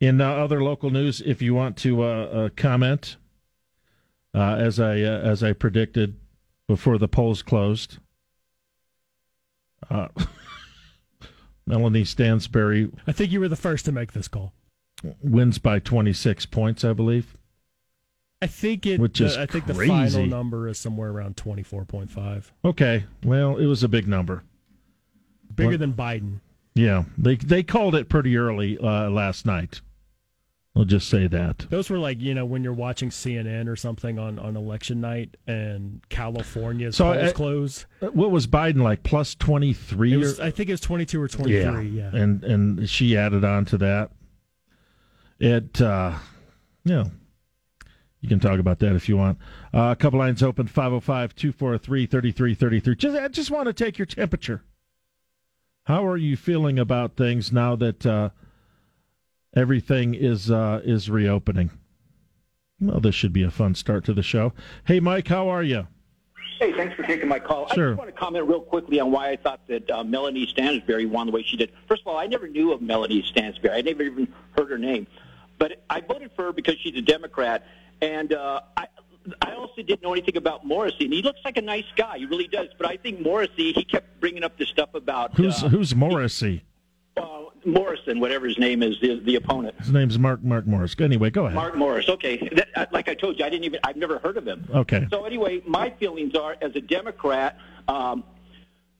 In uh, other local news, if you want to uh, uh, comment, uh, as I uh, as I predicted before the polls closed, uh, Melanie Stansbury. I think you were the first to make this call. wins by 26 points, I believe. I think it. Which is I think the final number is somewhere around twenty four point five, Okay, well, it was a big number. bigger What- than Biden. Yeah, they they called it pretty early uh, last night. I'll just say that. Those were like you know when you're watching CNN or something on, on election night and California's So, polls uh, close. What was Biden like? Plus 23? Or- I think it was twenty two or twenty three. Yeah. and and she added on to that. It, uh, you know, you can talk about that if you want. Uh, a couple lines open 505 243 3333. Just I just want to take your temperature. How are you feeling about things now that uh, everything is uh, is reopening? Well, this should be a fun start to the show. Hey, Mike, how are you? Hey, thanks for taking my call. Sure. I just want to comment real quickly on why I thought that uh, Melanie Stansbury won the way she did. First of all, I never knew of Melanie Stansbury. I never even heard her name. But I voted for her because she's a Democrat. And uh, I, I also didn't know anything about Morrissey. And he looks like a nice guy. He really does. But I think Morrissey, he kept bringing up this stuff about Who's uh, who's Morrissey? uh, Morrison, whatever his name is, the, the opponent. His name's Mark Mark Moores. Anyway, go ahead. Mark Moores. Okay, that, like I told you, I didn't even. I've never heard of him. Okay. So anyway, my feelings are, as a Democrat, um,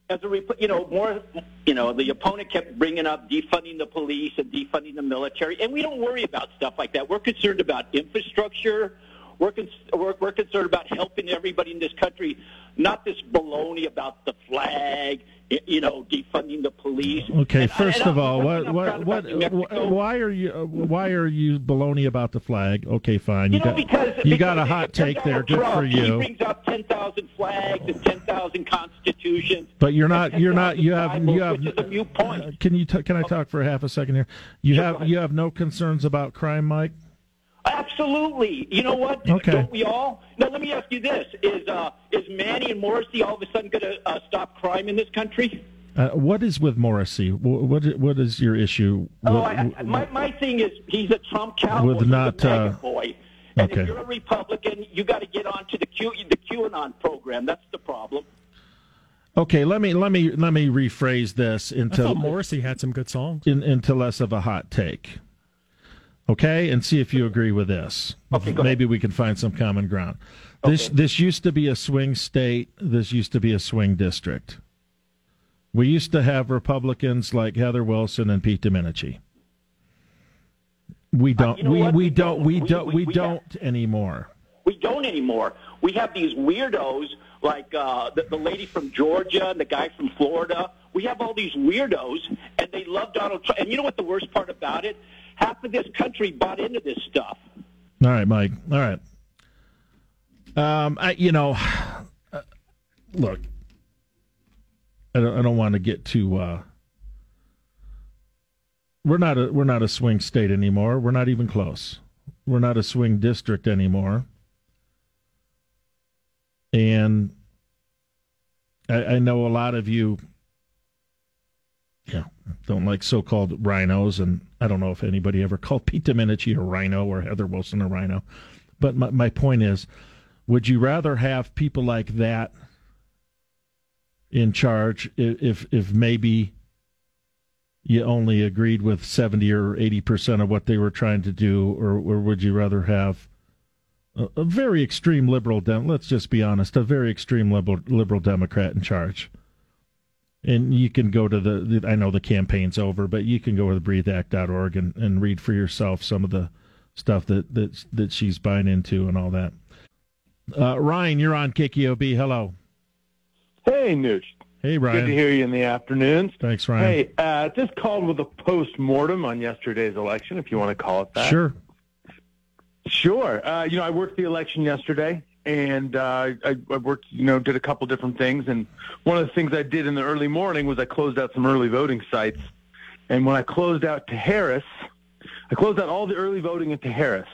as a you know, more, you know, the opponent kept bringing up defunding the police and defunding the military, and we don't worry about stuff like that. We're concerned about infrastructure. We're, con- we're, we're concerned about helping everybody in this country, not this baloney about the flag, you know, defunding the police. Okay, And first and of all, what what what about New Mexico. why are you uh, why are you baloney about the flag? Okay, fine. You, You, know, got because you got a hot take there. Good Trump, for He you. brings up ten thousand flags and ten thousand constitutions. But you're not you're not you have Bibles, you have which is a mute point. Can you t- can I talk for half a second here? You Sure, have you have no concerns about crime, Mike? Absolutely. You know what? Okay. Don't we all? Now, let me ask you this: Is uh, is Manny and Morrissey all of a sudden going to uh, stop crime in this country? Uh, what is with Morrissey? What what is your issue? Oh, Wh- I, I, my my thing is he's a Trump cowboy, With he's a not, uh, boy. And okay. if you're a Republican, you got to get onto the Q the QAnon program. That's the problem. okay, let me let me let me rephrase this I into thought Morrissey had some good songs. in, into less of a hot take. Okay, and see if you agree with this. Okay, Maybe we can find some common ground. This Okay. this used to be a swing state. This used to be a swing district. We used to have Republicans like Heather Wilson and Pete Domenici. We don't. Uh, you know we, we We don't. We We- don't. we- We we don't anymore. We don't anymore. We have these weirdos like uh, the, the lady from Georgia and the guy from Florida. We have all these weirdos, and they love Donald Trump. And you know what the worst part about it? Half of this country bought into this stuff. All right, Mike. All right. Um, I, you know, uh, look, I don't, I don't want to get too. Uh, we're not a we're not a swing state anymore. We're not even close. We're not a swing district anymore. And I, I know a lot of you, yeah, don't like so-called rhinos, and I don't know if anybody ever called Pete Domenici a rhino or Heather Wilson a rhino. But my, my point is, would you rather have people like that in charge if if maybe you only agreed with 70 or 80 percent of what they were trying to do, or, or would you rather have a, a very extreme liberal, dem- let's just be honest, a very extreme liberal, liberal Democrat in charge? And you can go to the, the I know the campaign's over, but you can go to the breatheact.org and, and read for yourself some of the stuff that, that, that she's buying into and all that. Uh, Ryan, you're on KKOB. Hello. Hey, Nooch. Hey, Ryan. Good to hear you in the afternoons. Thanks, Ryan. Hey, uh, just called with a post-mortem on yesterday's election, if you want to call it that. Sure. Sure. Uh, you know, I worked the election yesterday, and uh, I, I worked, you know, did a couple different things. And one of the things I did in the early morning was I closed out some early voting sites. And when I closed out to Harris, I closed out all the early voting into Harris.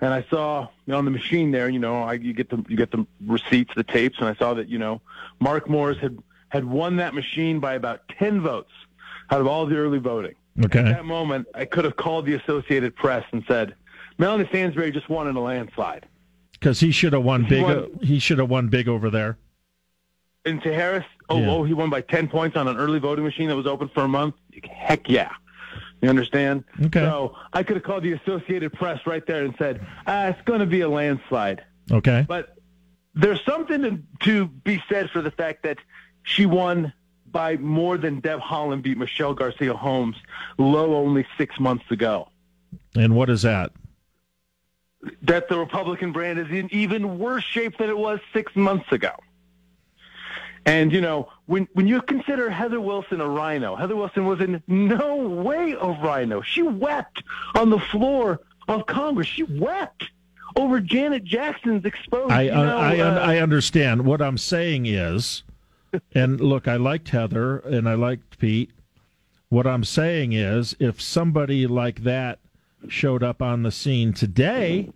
And I saw you know, on the machine there, you know, I, you get the you get the receipts, the tapes, and I saw that you know, Mark Moores had had won that machine by about ten votes out of all the early voting. Okay. At that moment, I could have called the Associated Press and said, Melanie Stansbury just won in a landslide. Because he should have won big. won- uh, he should have won big over there. And to Harris, oh, Yeah. oh, he won by 10 points on an early voting machine that was open for a month? Heck yeah. You understand? Okay. So I could have called the Associated Press right there and said, ah, it's going to be a landslide. Okay. But there's something to, to be said for the fact that she won by more than Deb Haaland beat Michelle Garcia Holmes low only six months ago. And what is that? That the Republican brand is in even worse shape than it was six months ago. And you know, when when you consider Heather Wilson a rhino, Heather Wilson was in no way a rhino. She wept on the floor of Congress. She wept over Janet Jackson's exposure. I you know, I, uh, I understand. What I'm saying is, and look, I liked Heather and I liked Pete. What I'm saying is, if somebody like that showed up on the scene today,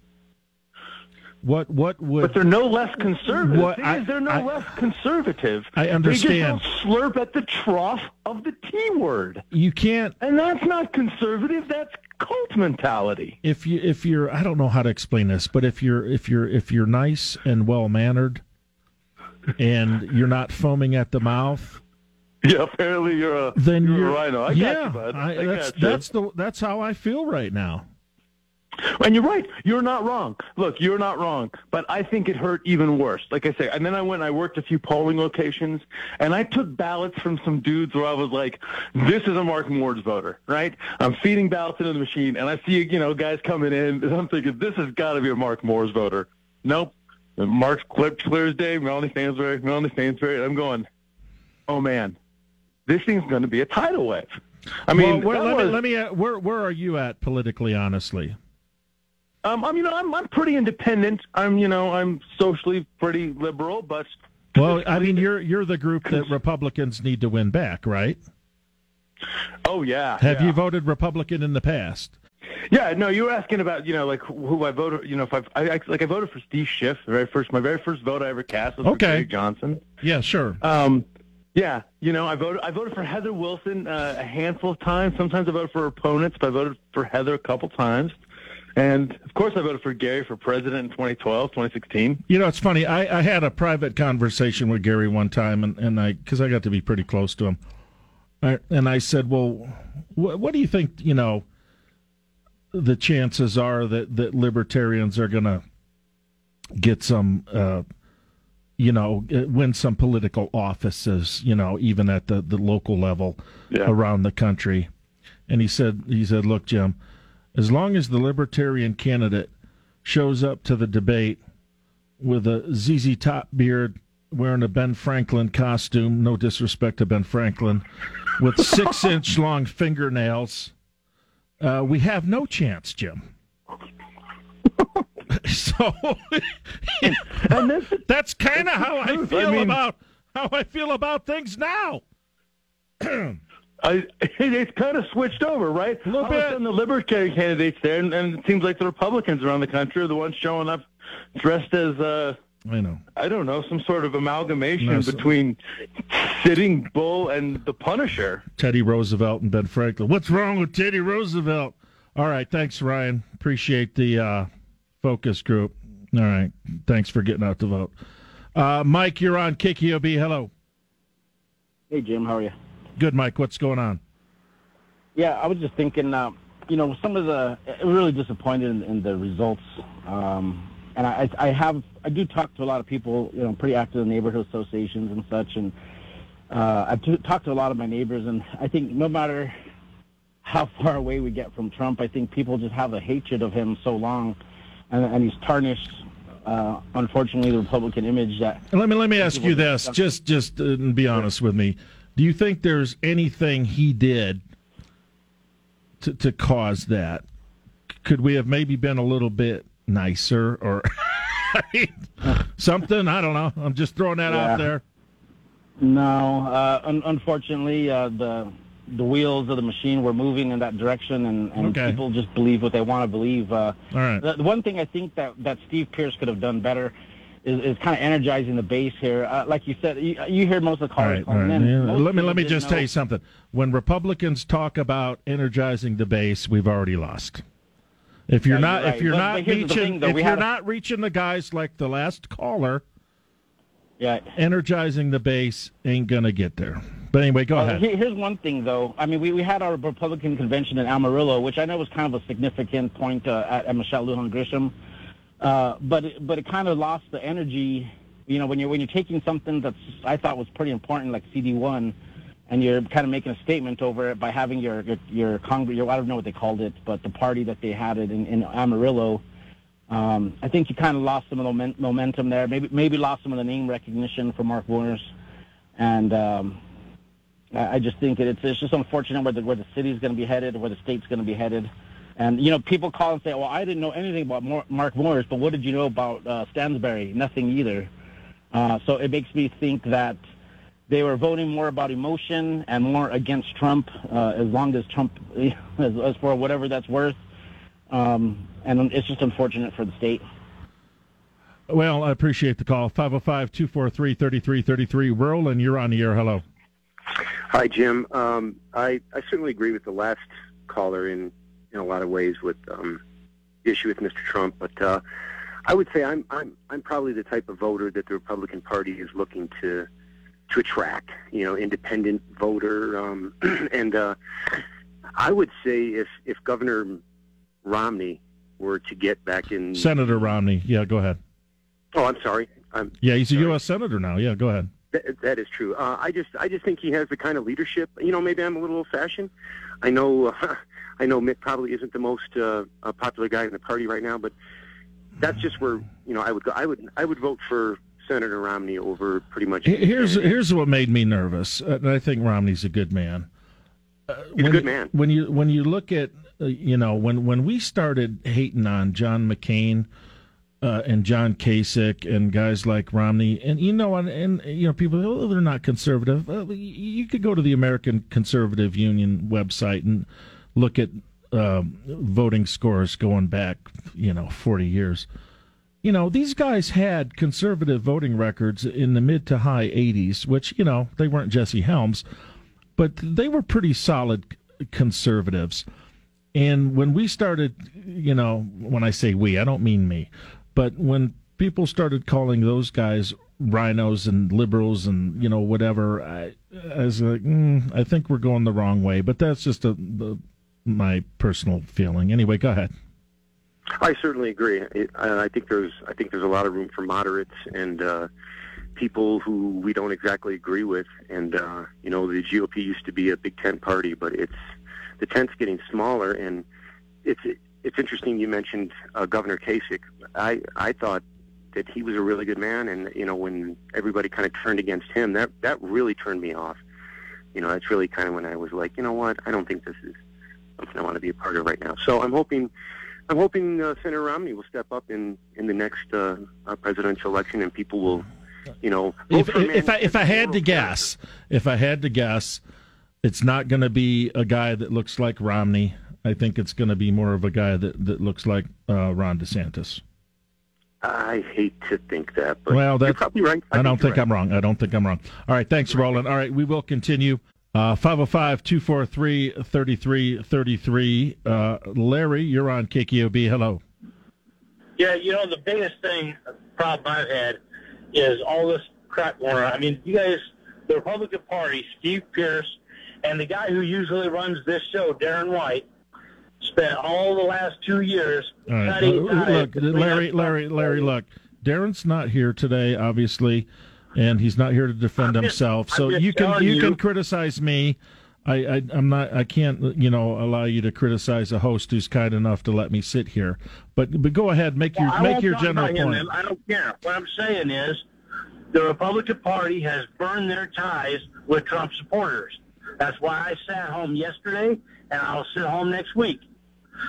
what what would But they're no less conservative. What- I- is, they're no I- less conservative. I understand. They just don't slurp at the trough of the T word. you can't And that's not conservative, that's cult mentality. if you if you're I don't know how to explain this, but if you're if you're if you're nice and well mannered, and you're not foaming at the mouth, Yeah, apparently you're a, then you're, you're a rhino. I yeah. got you, bud. I, I that's that's the that's how I feel right now. And you're right. You're not wrong. Look, you're not wrong. But I think it hurt even worse. Like I say, and then I went and I worked a few polling locations, and I took ballots from some dudes where I was like, this is a Mark Moores voter, right? I'm feeding ballots into the machine, and I see, you know, guys coming in, and I'm thinking, this has got to be a Mark Moores voter. Nope. Mark's clip clear as day, Melanie Stansbury, Melanie Stansbury. I'm going, oh, man, this thing's going to be a tidal wave. I mean, well, where, let, was- me, let me. uh, Where where are you at politically? Honestly, Um, I'm, you know, I'm, I'm pretty independent. I'm, you know, I'm socially pretty liberal, but well, I mean, you're you're the group that Republicans need to win back, right? oh yeah. Have yeah. you voted Republican in the past? Yeah, no, you were asking about, you know, like who I voted. You know, if I've, I, I like I voted for Steve Schiff. The very first, my very first vote I ever cast was Okay. for Greg Johnson. Yeah, sure. Um, yeah, you know, I voted. I voted for Heather Wilson uh, a handful of times. Sometimes I voted for opponents, but I voted for Heather a couple times. And of course, I voted for Gary for president in 2012, 2016. You know, it's funny. I, I had a private conversation with Gary one time, and, and I because I got to be pretty close to him, I, and I said, "Well, wh- what do you think? You know, the chances are that that libertarians are going to get some, uh, you know, uh, win some political offices, you know, even at the the local level Yeah. around the country." And he said, he said, "Look, Jim." As long as the libertarian candidate shows up to the debate with a ZZ Top beard, wearing a Ben Franklin costume, no disrespect to Ben Franklin, with six inch long fingernails, uh, we have no chance, Jim. so And this, that's kind of how I feel I mean- about how I feel about things now. I, it's kind of switched over, right? A little All of a bit. sudden, the Libertarian candidates there, and, and it seems like the Republicans around the country are the ones showing up dressed as, uh, I know. I don't know, some sort of amalgamation No, so- between Sitting Bull and the Punisher. Teddy Roosevelt and Ben Franklin. What's wrong with Teddy Roosevelt? All right, thanks, Ryan. Appreciate the uh, focus group. All right, thanks for getting out to vote. Uh, Mike, you're on KKOB. Hello. Hey Jim, how are you? Good, Mike. What's going on? Yeah, I was just thinking, uh, you know, some of the really disappointed in, in the results, um, and I, I have I do talk to a lot of people, you know, pretty active in neighborhood associations and such, and uh, I've t- talked to a lot of my neighbors, and I think no matter how far away we get from Trump, I think people just have a hatred of him so long, and, and he's tarnished, uh, unfortunately, the Republican image that Let me let me ask you this. Just just uh, be honest with me. Do you think there's anything he did to to cause that? Could we have maybe been a little bit nicer or I mean, something? I don't know. I'm just throwing that Yeah. out there. No, uh, un- unfortunately, uh, the the wheels of the machine were moving in that direction, and, and Okay. people just believe what they want to believe. Uh, All right. the, the one thing I think that that Steve Pearce could have done better is, is kind of energizing the base here. Uh, like you said, you, you hear most of the All callers right, right. Yeah, Let me let me just know- tell you something. When Republicans talk about energizing the base, we've already lost. If you're Yeah, not you're right. if you're But- not but reaching thing, though. if you're a- not reaching the guys like the last caller, Yeah. energizing the base ain't gonna get there. But anyway, go Uh, ahead. here- here's one thing, though. I mean, we, we had our Republican convention in Amarillo, which I know was kind of a significant point uh, at, at Michelle Lujan Grisham. Uh, but it, but it kind of lost the energy. You know, when you're when you're taking something that's I thought was pretty important, like CD1, and you're kind of making a statement over it by having your your, your Congress, your I don't know what they called it, but the party that they had it in, in Amarillo. Um, I think you kind of lost some of the momen- momentum there. Maybe maybe lost some of the name recognition for Mark Warner's, and um, I just think it's, it's just unfortunate where the where the city's going to be headed, where the state's going to be headed. And you know, people call and say, "Well, I didn't know anything about Mark Moores, but what did you know about uh, Stansbury? Nothing either." Uh, so it makes me think that they were voting more about emotion and more against Trump, uh, as long as Trump, as, as for whatever that's worth. Um, and it's just unfortunate for the state. Well, I appreciate the call. 505-243-3333. Roland, you're on the air. Hello. Hi, Jim. Um, I, I certainly agree with the last caller in, in a lot of ways with um, the issue with Mr. Trump, but uh, I would say I'm, I'm I'm probably the type of voter that the Republican Party is looking to to attract. You know, independent voter, um, and uh, I would say if if Governor Romney were to get back in Senator Romney. Yeah, go ahead. Oh, I'm sorry. I'm Yeah, he's a U.S. senator now. Yeah, go ahead. That, that is true. Uh, I just, I just think he has the kind of leadership. You know, maybe I'm a little old-fashioned. I know, uh, I know Mitt probably isn't the most uh, popular guy in the party right now, but that's just where you know I would go. I would, I would vote for Senator Romney over pretty much. He- Here's here's what made me nervous, and I think Romney's a good man. Uh, He's a when good you- man. When you when you look at uh, you know when when we started hating on John McCain uh, and John Kasich and guys like Romney, and you know and, and you know people oh they're not conservative. Well, you, could go to the American Conservative Union website and look at um, voting scores going back you know forty years you know, these guys had conservative voting records in the mid to high 80s, which, you know, they weren't Jesse Helms, but they were pretty solid conservatives. And when we started, you know, when I say we, I don't mean me, but when people started calling those guys rhinos and liberals and, you know, whatever, I, I was like, mm, I think we're going the wrong way. But that's just a, the, my personal feeling. Anyway, go ahead. I certainly agree. It, I think there's, I think there's a lot of room for moderates and uh, people who we don't exactly agree with. And uh, you know, the GOP used to be a big tent party, but it's the tent's getting smaller. And it's it's interesting you mentioned uh, Governor Kasich. I I thought that he was a really good man, and you know, when everybody kind of turned against him, that that really turned me off. You know, that's really kind of when I was like, you know what, I don't think this is something I want to be a part of right now. So I'm hoping. I'm hoping uh, Senator Romney will step up in in the next uh, uh, presidential election, and people will, you know, vote if, man if I if I had to guess, if I had to guess, it's not going to be a guy that looks like Romney. I think it's going to be more of a guy that, that looks like uh, Ron DeSantis. I hate to think that, but Well, you're that's- probably right. I, don't you're think right. I'm wrong. I don't think I'm wrong. All right, thanks, Roland. All right, we will continue. Uh, 505-243-3333. Uh, Larry, you're on KKOB. Hello. Yeah, you know the biggest thing problem I've had is all this crap going on. I mean, you guys, the Republican Party, Steve Pearce, and the guy who usually runs this show, Darren White, spent all the last two years right. cutting Uh, look, Larry, Larry, Larry, look. Darren's not here today, obviously, and he's not here to defend just- himself. So you can you you. can criticize me. I, I I'm not I can't you know allow you to criticize a host who's kind enough to let me sit here. But but go ahead, make your Well, make your general him, point. I don't care. What I'm saying is, the Republican Party has burned their ties with Trump supporters. That's why I sat home yesterday, and I'll sit home next week.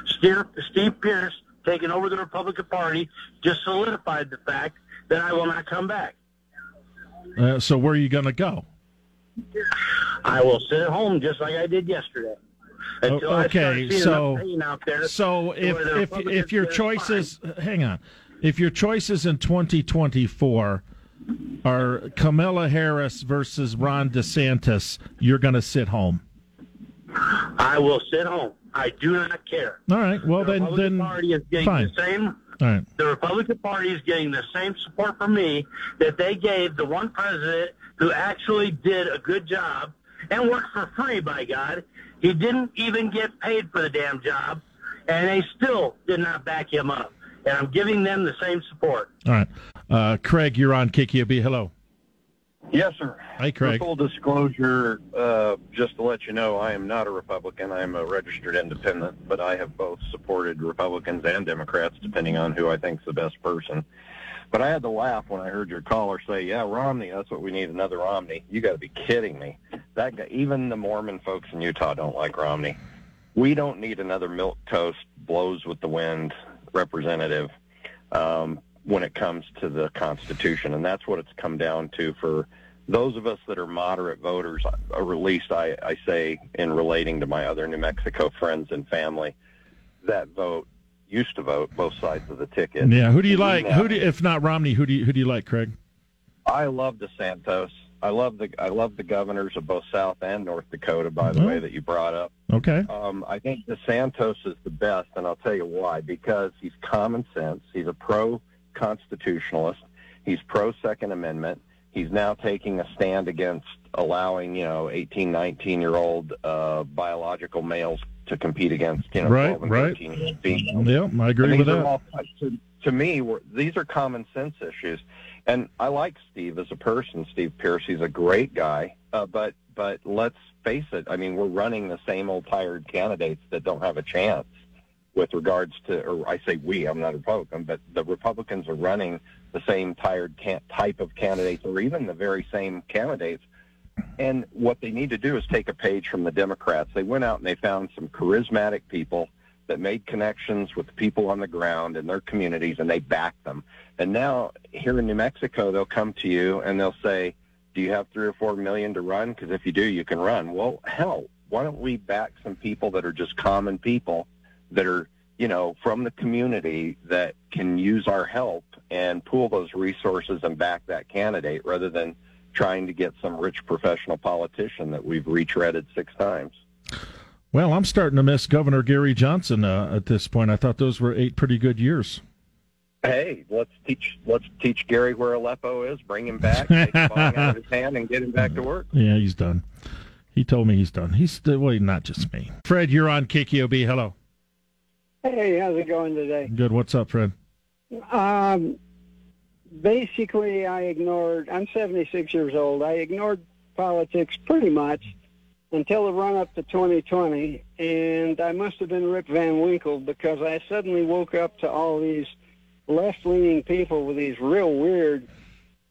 Steve, Steve Pearce taking over the Republican Party just solidified the fact that I will not come back. Uh, so where are you going to go? I will sit at home just like I did yesterday. Until okay, so- pain out there. So if if if your get choice is hang on, if your choices in 2024 are Kamala Harris versus Ron DeSantis, you're going to sit home. I will sit home. I do not care. All right. Well, the then, Republican then Party is getting fine. the same. All right. The Republican Party is getting the same support from me that they gave the one president who actually did a good job and worked for free. By God, he didn't even get paid for the damn job, and they still did not back him up. And I'm giving them the same support. All right. Uh, Craig, you're on KQB. Hello. Yes, sir. Hi, Craig. For full disclosure, uh, just to let you know, I am not a Republican. I am a registered independent, but I have both supported Republicans and Democrats, depending on who I think is the best person. But I had to laugh when I heard your caller say, "Yeah, Romney. That's what we need. Another Romney." You got to be kidding me. That guy, even the Mormon folks in Utah don't like Romney. We don't need another milk toast, blows with the wind representative um, when it comes to the Constitution, and that's what it's come down to for those of us that are moderate voters, or at least I, I say in relating to my other New Mexico friends and family, that vote used to vote both sides of the ticket. Yeah. Who do you like? Who do, if not Romney? Who do you, who do you like, Craig? I love DeSantis. I love the I love the governors of both South and North Dakota. By the Oh. way, that you brought up. Okay. Um, I think DeSantis is the best, and I'll tell you why. Because he's common sense. He's a pro-constitutionalist. He's pro-Second Amendment. He's now taking a stand against allowing, you know, 18, 19-year-old uh, biological males to compete against, you know, Right, 12 and right. Yeah, I agree And with that. all- to, to me, we're, these are common sense issues. And I like Steve as a person. Steve Pearce, he's a great guy. Uh, but but let's face it. I mean, we're running the same old tired candidates that don't have a chance with regards to, or I say we. I'm not a Republican, but the Republicans are running the same tired can- type of candidates, or even the very same candidates. And what they need to do is take a page from the Democrats. They went out and they found some charismatic people that made connections with people on the ground in their communities and they backed them. And now here in New Mexico, they'll come to you and they'll say, do you have three or four million to run? Because if you do, you can run. Well, hell, why don't we back some people that are just common people that are, you know, from the community that can use our help and pool those resources and back that candidate rather than trying to get some rich professional politician that we've retreaded six times. Well, I'm starting to miss Governor Gary Johnson uh, at this point. I thought those were eight pretty good years. Hey, let's teach let's teach Gary where Aleppo is. Bring him back, take the out of his hand, and get him back to work. Yeah, he's done. He told me he's done. He's well, not just me. Fred, you're on KKOB. Hello. Hey, how's it going today? Good. What's up, Fred? Um, basically, I ignored. I'm 76 years old. I ignored politics pretty much until the run up to 2020, and I must have been Rip Van Winkle because I suddenly woke up to all these left-leaning people with these real weird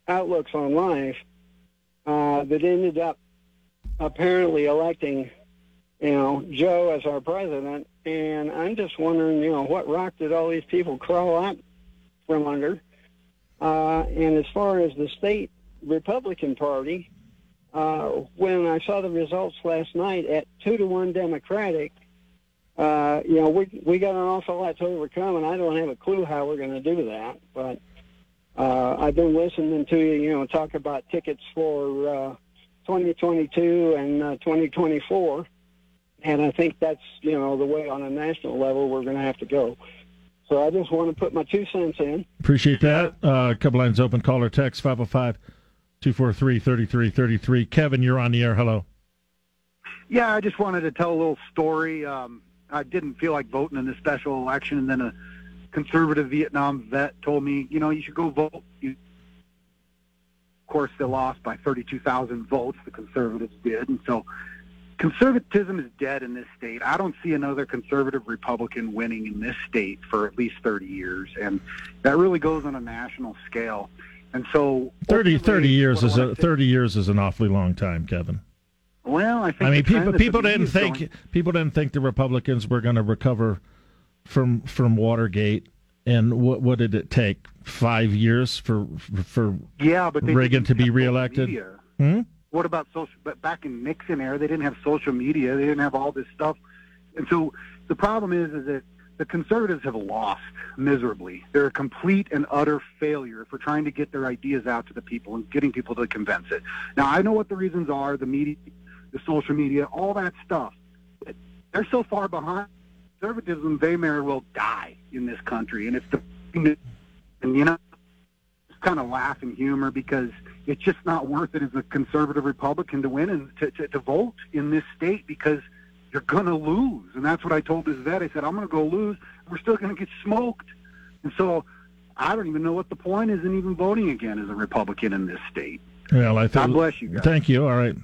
outlooks on life uh, that ended up apparently electing, you know, Joe as our president. And I'm just wondering, you know, what rock did all these people crawl out from under? Uh, and as far as the state Republican Party, uh, when I saw the results last night at two to one Democratic, uh, you know, we we got an awful lot to overcome, and I don't have a clue how we're going to do that. But uh, I've been listening to you, you know, talk about tickets for uh, 2022 and uh, 2024, and I think that's you know the way on a national level we're going to have to go. So I just want to put my two cents in. Appreciate that. Uh, a couple lines open. Caller text 505 243 3333. Kevin, you're on the air. Hello. Yeah, I just wanted to tell a little story. Um, I didn't feel like voting in this special election, and then a conservative Vietnam vet told me, you know, you should go vote. You, of course, they lost by 32,000 votes. The conservatives did, and so conservatism is dead in this state. I don't see another conservative Republican winning in this state for at least 30 years, and that really goes on a national scale. And so 30, 30 years is a 30 years is an awfully long time, Kevin. Well, I think I mean, people people didn't think going- people didn't think the Republicans were going to recover from from Watergate. And what what did it take? Five years for for Yeah, but Reagan to be reelected? Hmm? What about social? But back in Nixon era, they didn't have social media. They didn't have all this stuff, and so the problem is, is that the conservatives have lost miserably. They're a complete and utter failure for trying to get their ideas out to the people and getting people to convince it. Now, I know what the reasons are, the media, the social media, all that stuff. But they're so far behind conservatism, they may well die in this country. And it's the, and you know, it's kind of laugh and humor because it's just not worth it as a conservative Republican to win and to, to, to vote in this state because you're going to lose. And that's what I told this vet. I said, I'm going to go lose. We're still going to get smoked. And so I don't even know what the point is in even voting again as a Republican in this state. Well, I think. God bless you guys. Thank you. All right.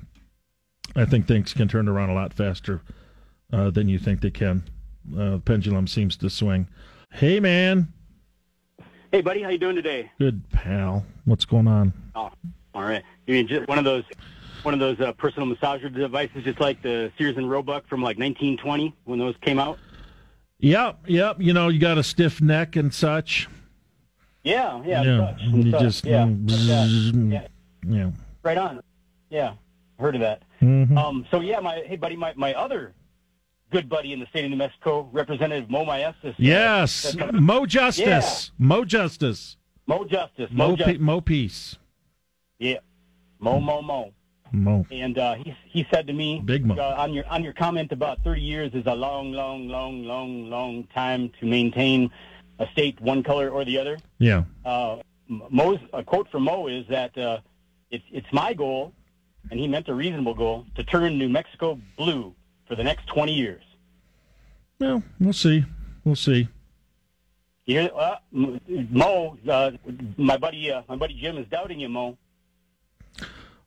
I think things can turn around a lot faster uh, than you think they can. Uh, pendulum seems to swing. Hey, man. Hey, buddy, how you doing today? Good pal. What's going on? Oh, all right. You mean just one of those, one of those uh, personal massager devices, just like the Sears and Roebuck from like 1920 when those came out? Yep, yep. You know, you got a stiff neck and such. Yeah, yeah. Yeah, such, and you such. just yeah, mm, yeah, yeah. right on. Yeah, heard of that. Mhm. Um, so yeah, my hey buddy, my my other good buddy in the state of New Mexico, Representative Mo Maestas. uh, Yes, that's- Mo Justice. Mo Justice. Mo Justice. Mo, Mo, Justice. Pe- Mo Peace. Yeah, Mo Mo Mo. Mo. And uh, he he said to me, Big Mo. uh, on your on your comment about 30 years is a long, long, long, long, long time to maintain a state one color or the other. Yeah. Uh, Mo's a quote from Mo is that uh, it's it's my goal, and he meant a reasonable goal, to turn New Mexico blue for the next 20 years. Well, we'll see. We'll see. You uh, Mo, uh, my buddy, uh, my buddy Jim is doubting you, Mo.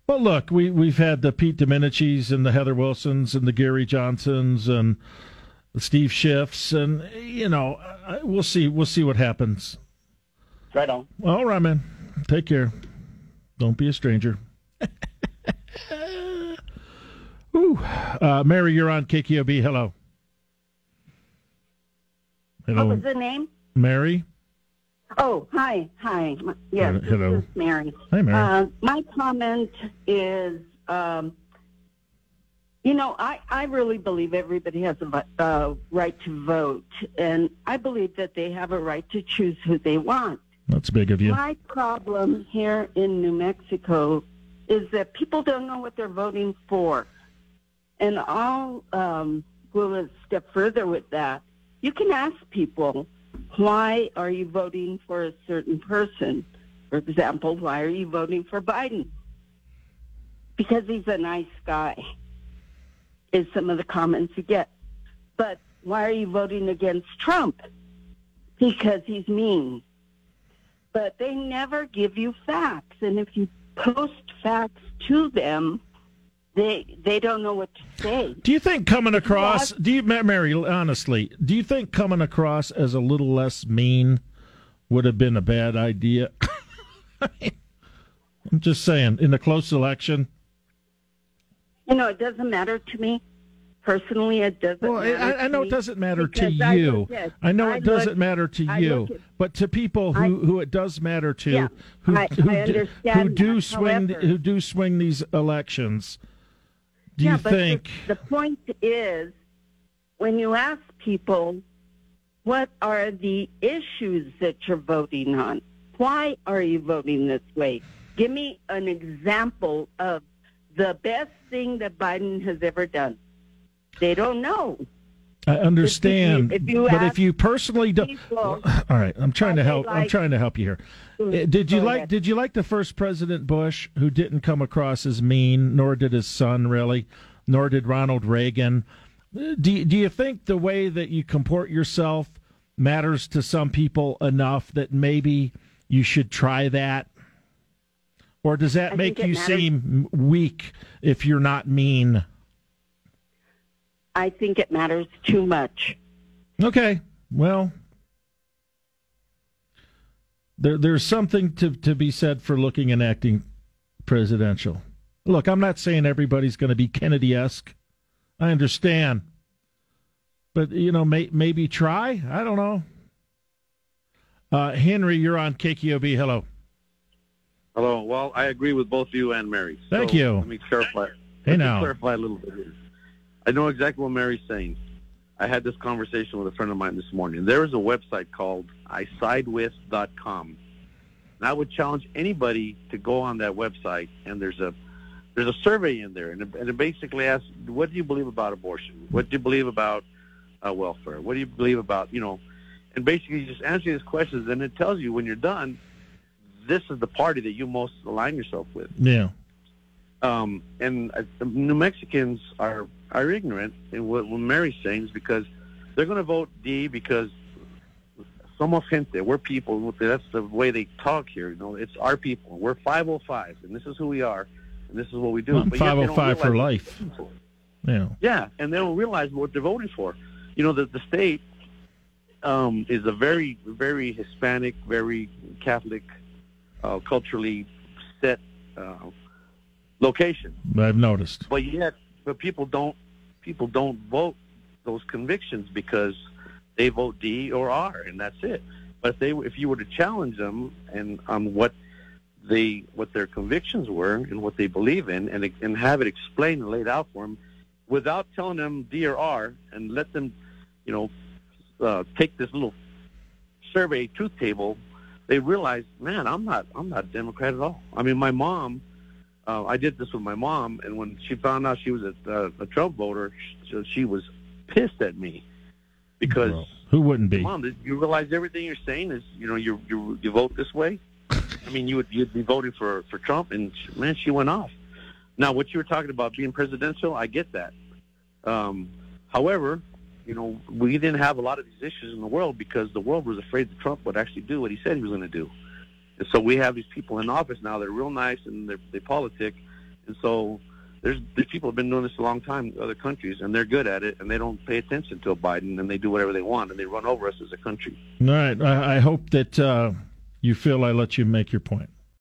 Well, look, we we've had the Pete Domenicis and the Heather Wilsons and the Gary Johnsons and the Steve Schiffs, and you know, we'll see. We'll see what happens. Right on. All right, man. Take care. Don't be a stranger. Uh, Mary, you're on KKOB. Hello. Hello, What was the name? Mary. Oh, hi, hi. Yes, Uh, this hello. is Mary. Hi, Mary. Uh, my comment is, um, you know, I, I really believe everybody has a uh, right to vote, and I believe that they have a right to choose who they want. That's big of you. My problem here in New Mexico is that people don't know what they're voting for. And I'll um, go a step further with that. You can ask people, why are you voting for a certain person? For example, why are you voting for Biden? Because he's a nice guy, is some of the comments you get. But why are you voting against Trump? Because he's mean but they never give you facts. And if you post facts to them, they they don't know what to say. Do you think coming across? Do you, Mary? Honestly, do you think coming across as a little less mean would have been a bad idea? I'm just saying, in the close election. You know, it doesn't matter to me personally. It doesn't. Well, I, matter I know it doesn't matter to I you. at- I know I it doesn't look- matter to I you, at- but to people who, who it does matter to, Yeah, who I- who, I do- who do swing However- who do swing these elections. Do yeah, you but think? the, the point is, when you ask people, what are the issues that you're voting on? Why are you voting this way? Give me an example of the best thing that Biden has ever done. They don't know. I understand, if you but if you personally don't, all right, I'm trying to help. I'm trying to help you here. Mm, Uh, Did you like? ahead. Did you like the first President Bush, who didn't come across as mean, nor did his son really, nor did Ronald Reagan? Uh, Do you, do you think the way that you comport yourself matters to some people enough that maybe you should try that? Or does that I make you matters. seem weak if you're not mean? I think it matters too much. Okay. Well, there, there's something to, to be said for looking and acting presidential. Look, I'm not saying everybody's going to be Kennedy esque. I understand. But, you know, may, maybe try? I don't know. Uh, Henry, you're on KQOB. Hello. Hello. Well, I agree with both you and Mary. Thank So, you. Let me clarify. Hey, let now. clarify a little bit. here. I know exactly what Mary's saying. I had this conversation with a friend of mine this morning. There is a website called isidewith.com. And I would challenge anybody to go on that website, and there's a there's a survey in there, and it, and it basically asks, what do you believe about abortion? What do you believe about uh, welfare? What do you believe about, you know, and basically you just answer these questions, and it tells you when you're done, this is the party that you most align yourself with. Yeah. Um, and uh, New Mexicans are are ignorant in what, what Mary's saying is because they're going to vote D because somos gente. We're people. That's the way they talk here. You know, it's our people. We're 505, and this is who we are, and this is what we do. Well, But yet they don't 505 for life. Yeah. yeah, and they don't realize what they're voting for. You know, the the state um, is a very, very Hispanic, very Catholic, uh, culturally set uh, location. I've noticed. But yet, but people don't people don't vote those convictions because they vote D or R, and that's it. But if they if you were to challenge them and on what they what their convictions were and what they believe in, and and have it explained and laid out for them, without telling them D or R, and let them, you know, uh, take this little survey truth table, they realize, man, I'm not I'm not a Democrat at all. I mean, my mom uh, I did this with my mom, and when she found out she was a, uh, a Trump voter, she, she was pissed at me because who wouldn't be? mom, did you realize everything you're saying is you know you you you vote this way? I mean, you would you'd be voting for for Trump, and man, she went off. Now, what you were talking about being presidential, I get that. Um, however, you know, we didn't have a lot of these issues in the world because the world was afraid that Trump would actually do what he said he was going to do. And so we have these people in office now. They're real nice and they're, they politic. And so there's these people have been doing this a long time other countries, and they're good at it, and they don't pay attention to Biden, and they do whatever they want, and they run over us as a country. All right. I, I hope that uh, you feel I let you make your point.